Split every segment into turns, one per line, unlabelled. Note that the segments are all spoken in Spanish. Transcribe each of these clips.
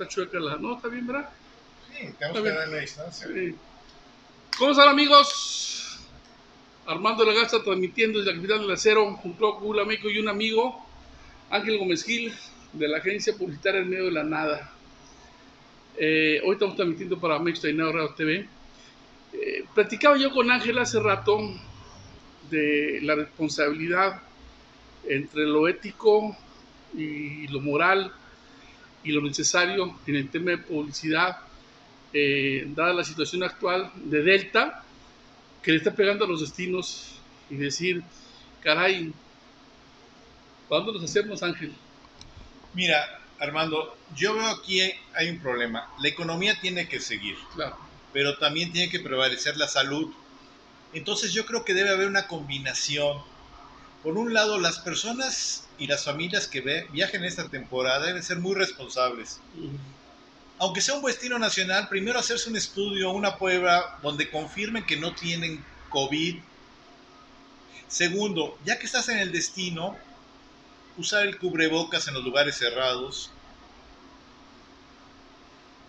está chueca la... No, está bien, ¿verdad?
Sí, tenemos que dar la distancia.
Sí. ¿Cómo están amigos? Armando Lagasta transmitiendo desde la capital del acero junto a un amigo y un amigo, Ángel Gómez Gil, de la agencia publicitaria En Medio de la Nada. Eh, hoy estamos transmitiendo para México y Radio TV. Eh, platicaba yo con Ángel hace rato de la responsabilidad entre lo ético y lo moral y lo necesario en el tema de publicidad, eh, dada la situación actual de Delta, que le está pegando a los destinos y decir, caray, ¿cuándo nos hacemos, Ángel?
Mira, Armando, yo veo aquí hay un problema. La economía tiene que seguir,
Claro,
pero también tiene que prevalecer la salud. Entonces yo creo que debe haber una combinación. Por un lado, las personas y las familias que viajen esta temporada deben ser muy responsables. Aunque sea un destino nacional, primero hacerse un estudio, una prueba donde confirmen que no tienen COVID. Segundo, ya que estás en el destino, usar el cubrebocas en los lugares cerrados,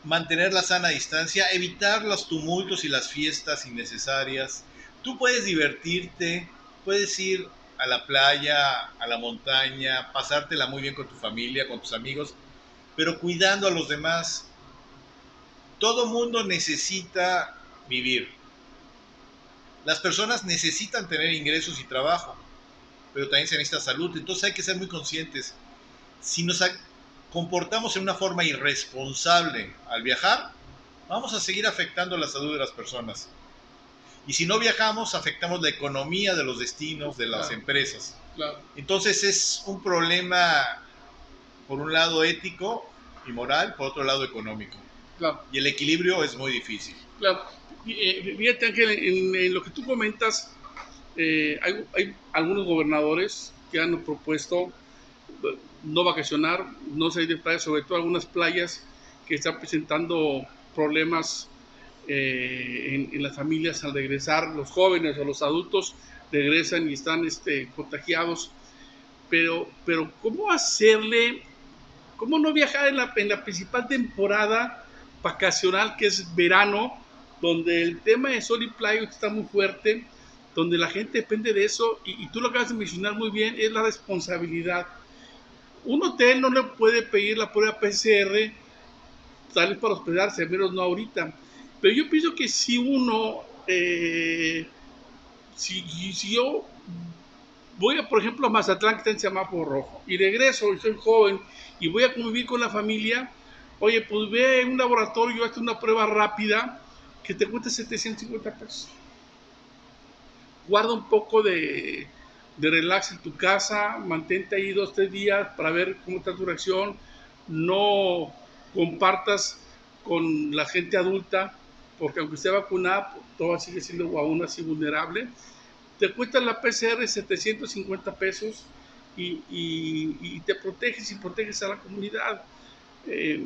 mantener la sana distancia, evitar los tumultos y las fiestas innecesarias. Tú puedes divertirte, puedes ir a la playa, a la montaña, pasártela muy bien con tu familia, con tus amigos, pero cuidando a los demás. Todo mundo necesita vivir. Las personas necesitan tener ingresos y trabajo, pero también se necesita salud. Entonces hay que ser muy conscientes. Si nos comportamos en una forma irresponsable al viajar, vamos a seguir afectando la salud de las personas. Y si no viajamos, afectamos la economía de los destinos, de las
Claro.
empresas.
claro,
Entonces es un problema, por un lado ético y moral, por otro lado económico.
claro.
Y el equilibrio es muy difícil.
Claro, eh, fíjate Ángel, en, en lo que tú comentas, eh, hay, hay algunos gobernadores que han propuesto eh, no vacacionar, no salir de playa, sobre todo algunas playas que están presentando problemas eh, en, en las familias al regresar, los jóvenes o los adultos regresan y están este, contagiados. Pero, pero, ¿cómo hacerle, cómo no viajar en la, principal temporada vacacional que es verano? donde el tema de sol y playa está muy fuerte, donde la gente depende de eso, y, tú lo acabas de mencionar muy bien, es la responsabilidad. Un hotel no le puede pedir la prueba PCR tal vez para hospedarse, al menos no ahorita. Pero yo pienso que si uno, eh, si, si, yo voy, a, por ejemplo, a Mazatlán, que está en semáforo rojo, y regreso, y soy joven, y voy a convivir con la familia, oye, pues ve en un laboratorio, hazte una prueba rápida, que te cuesta 750 pesos. Guarda un poco de, de, relax en tu casa, mantente ahí dos, tres días para ver cómo está tu reacción. No compartas con la gente adulta, porque aunque esté vacunada, todavía sigue siendo aún así vulnerable. Te cuesta la PCR 750 pesos y, y, y te proteges y proteges a la comunidad. Eh,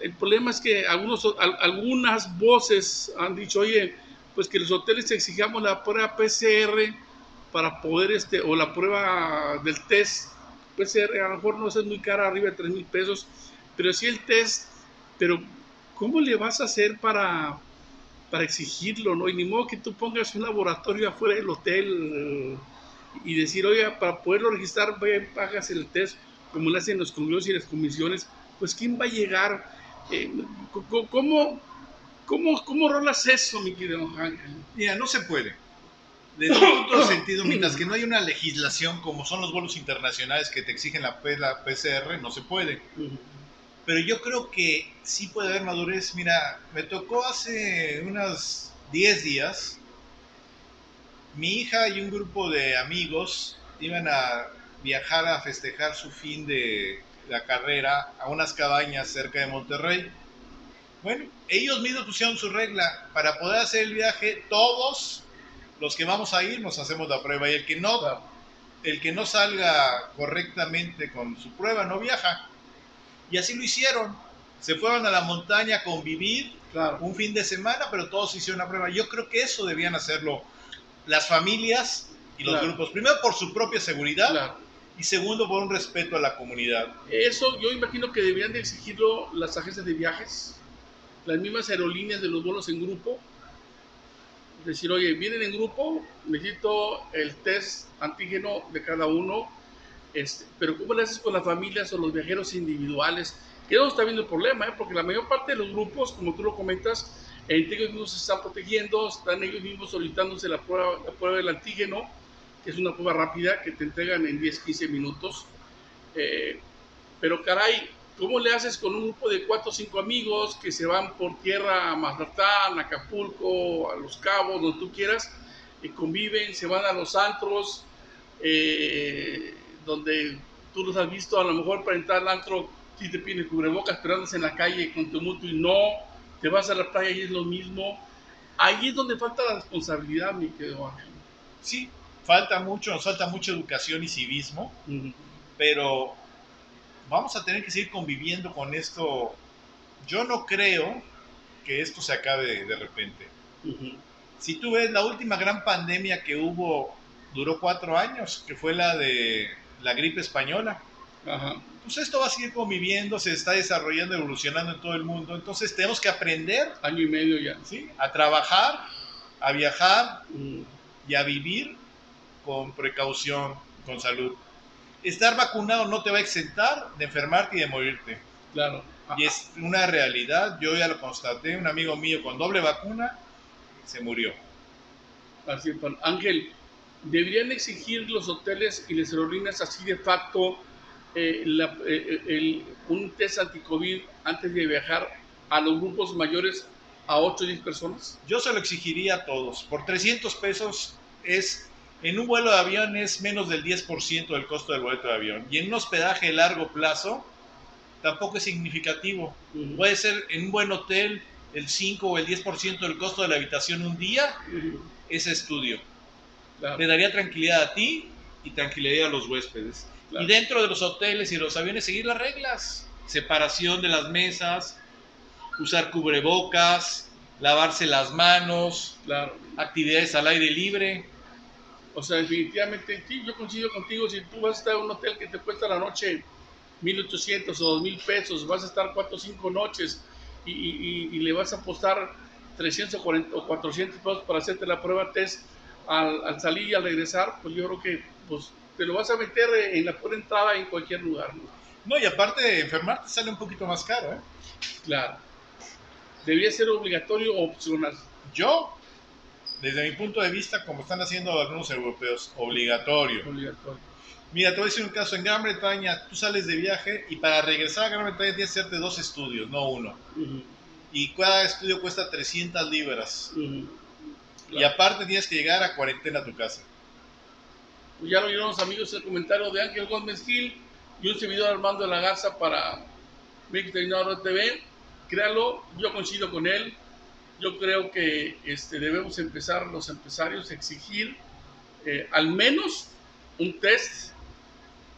el problema es que algunos, algunas voces han dicho, oye, pues que los hoteles exigamos la prueba PCR para poder, este, o la prueba del test PCR, a lo mejor no es muy cara, arriba de 3 mil pesos, pero sí el test, pero ¿cómo le vas a hacer para, para exigirlo? ¿no? Y ni modo que tú pongas un laboratorio afuera del hotel y decir, oye, para poderlo registrar, pagas el test, como le hacen los congresos y las comisiones, pues ¿quién va a llegar? Eh, ¿cómo, cómo, ¿Cómo rolas eso, mi querido Ángel?
Mira, no se puede. Desde otro sentido, mientras que no hay una legislación como son los vuelos internacionales que te exigen la, la PCR, no se puede. Pero yo creo que sí puede haber madurez. Mira, me tocó hace unos 10 días, mi hija y un grupo de amigos iban a viajar a festejar su fin de la carrera a unas cabañas cerca de Monterrey. Bueno, ellos mismos pusieron su regla. Para poder hacer el viaje, todos los que vamos a ir nos hacemos la prueba. Y el que no, el que no salga correctamente con su prueba no viaja. Y así lo hicieron. Se fueron a la montaña a convivir
Claro.
un fin de semana, pero todos hicieron la prueba. Yo creo que eso debían hacerlo las familias y los
Claro.
grupos. Primero por su propia seguridad
Claro.
Y segundo, por un respeto a la comunidad.
Eso yo imagino que deberían de exigirlo las agencias de viajes, las mismas aerolíneas de los vuelos en grupo. Decir, oye, vienen en grupo, necesito el test antígeno de cada uno, este, pero ¿cómo le haces con las familias o los viajeros individuales? Que no está viendo el problema, ¿eh? porque la mayor parte de los grupos, como tú lo comentas, entre ellos mismos se están protegiendo, están ellos mismos solicitándose la prueba, la prueba del antígeno, que es una prueba rápida que te entregan en 10, 15 minutos. Eh, pero caray, ¿cómo le haces con un grupo de 4 o 5 amigos que se van por tierra a Mazatlán, a Acapulco, a Los Cabos, donde tú quieras, y conviven, se van a los antros, eh, donde tú los has visto, a lo mejor para entrar al antro, si te piden cubrebocas, pero andas en la calle con tu mutuo y no, te vas a la playa y es lo mismo. Ahí es donde falta la responsabilidad, mi querido Ángel.
Sí, falta mucho, nos falta mucha educación y civismo, pero vamos a tener que seguir conviviendo con esto. Yo no creo que esto se acabe de repente. Si tú ves la última gran pandemia que hubo, duró cuatro años, que fue la de la gripe española. Pues esto va a seguir conviviendo, se está desarrollando, evolucionando en todo el mundo. Entonces tenemos que aprender.
Año y medio ya.
¿sí? A trabajar, a viajar y a vivir con precaución, con salud. Estar vacunado no te va a exentar de enfermarte y de morirte.
Claro.
Y es una realidad, yo ya lo constaté, un amigo mío con doble vacuna se murió.
Así es, Ángel, deberían exigir los hoteles y las aerolíneas así de facto eh, eh, un test anti-COVID antes de viajar a los grupos mayores a 8 o 10 personas?
Yo se lo exigiría a todos. Por 300 pesos es en un vuelo de avión es menos del 10% del costo del boleto de avión. Y en un hospedaje de largo plazo tampoco es significativo. Puede ser en un buen hotel el 5 o el 10% del costo de la habitación un día, ese estudio. Le daría tranquilidad a ti y tranquilidad a los huéspedes. Y dentro de los hoteles y los aviones seguir las reglas. Separación de las mesas, usar cubrebocas, lavarse las manos, actividades al aire libre.
O sea, definitivamente, sí, yo coincido contigo, si tú vas a estar en un hotel que te cuesta la noche 1.800 o 2.000 pesos, vas a estar 4 o 5 noches y, le vas a apostar 300 o 400 pesos para hacerte la prueba test al, salir y al regresar, pues yo creo que pues, te lo vas a meter en la pura entrada en cualquier lugar.
¿no? y aparte de enfermarte sale un poquito más caro, ¿eh?
Claro. Debería ser obligatorio o opcional.
Yo desde mi punto de vista, como están haciendo algunos europeos, obligatorio.
Obligatorio.
Mira, te voy a decir un caso. En Gran Bretaña, tú sales de viaje y para regresar a Gran Bretaña tienes que hacerte dos estudios, no uno. Y cada estudio cuesta 300 libras. Y aparte tienes que llegar a cuarentena a tu casa.
Pues ya lo vieron los amigos el comentario de Ángel Gómez Gil y un servidor Armando de la Garza para México TV. Créalo, yo coincido con él yo creo que este, debemos empezar los empresarios a exigir eh, al menos un test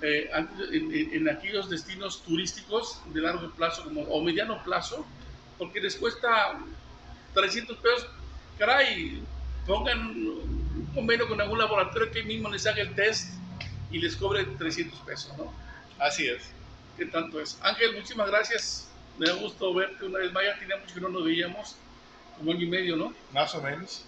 eh, en, aquellos destinos turísticos de largo plazo como, o mediano plazo, porque les cuesta 300 pesos. Caray, pongan un convenio con algún laboratorio que mismo les haga el test y les cobre 300 pesos, ¿no?
Así es.
¿Qué tanto es? Ángel, muchísimas gracias. Me da gusto verte una vez más. Ya teníamos que no nos veíamos como año y medio, ¿no?
Más o menos.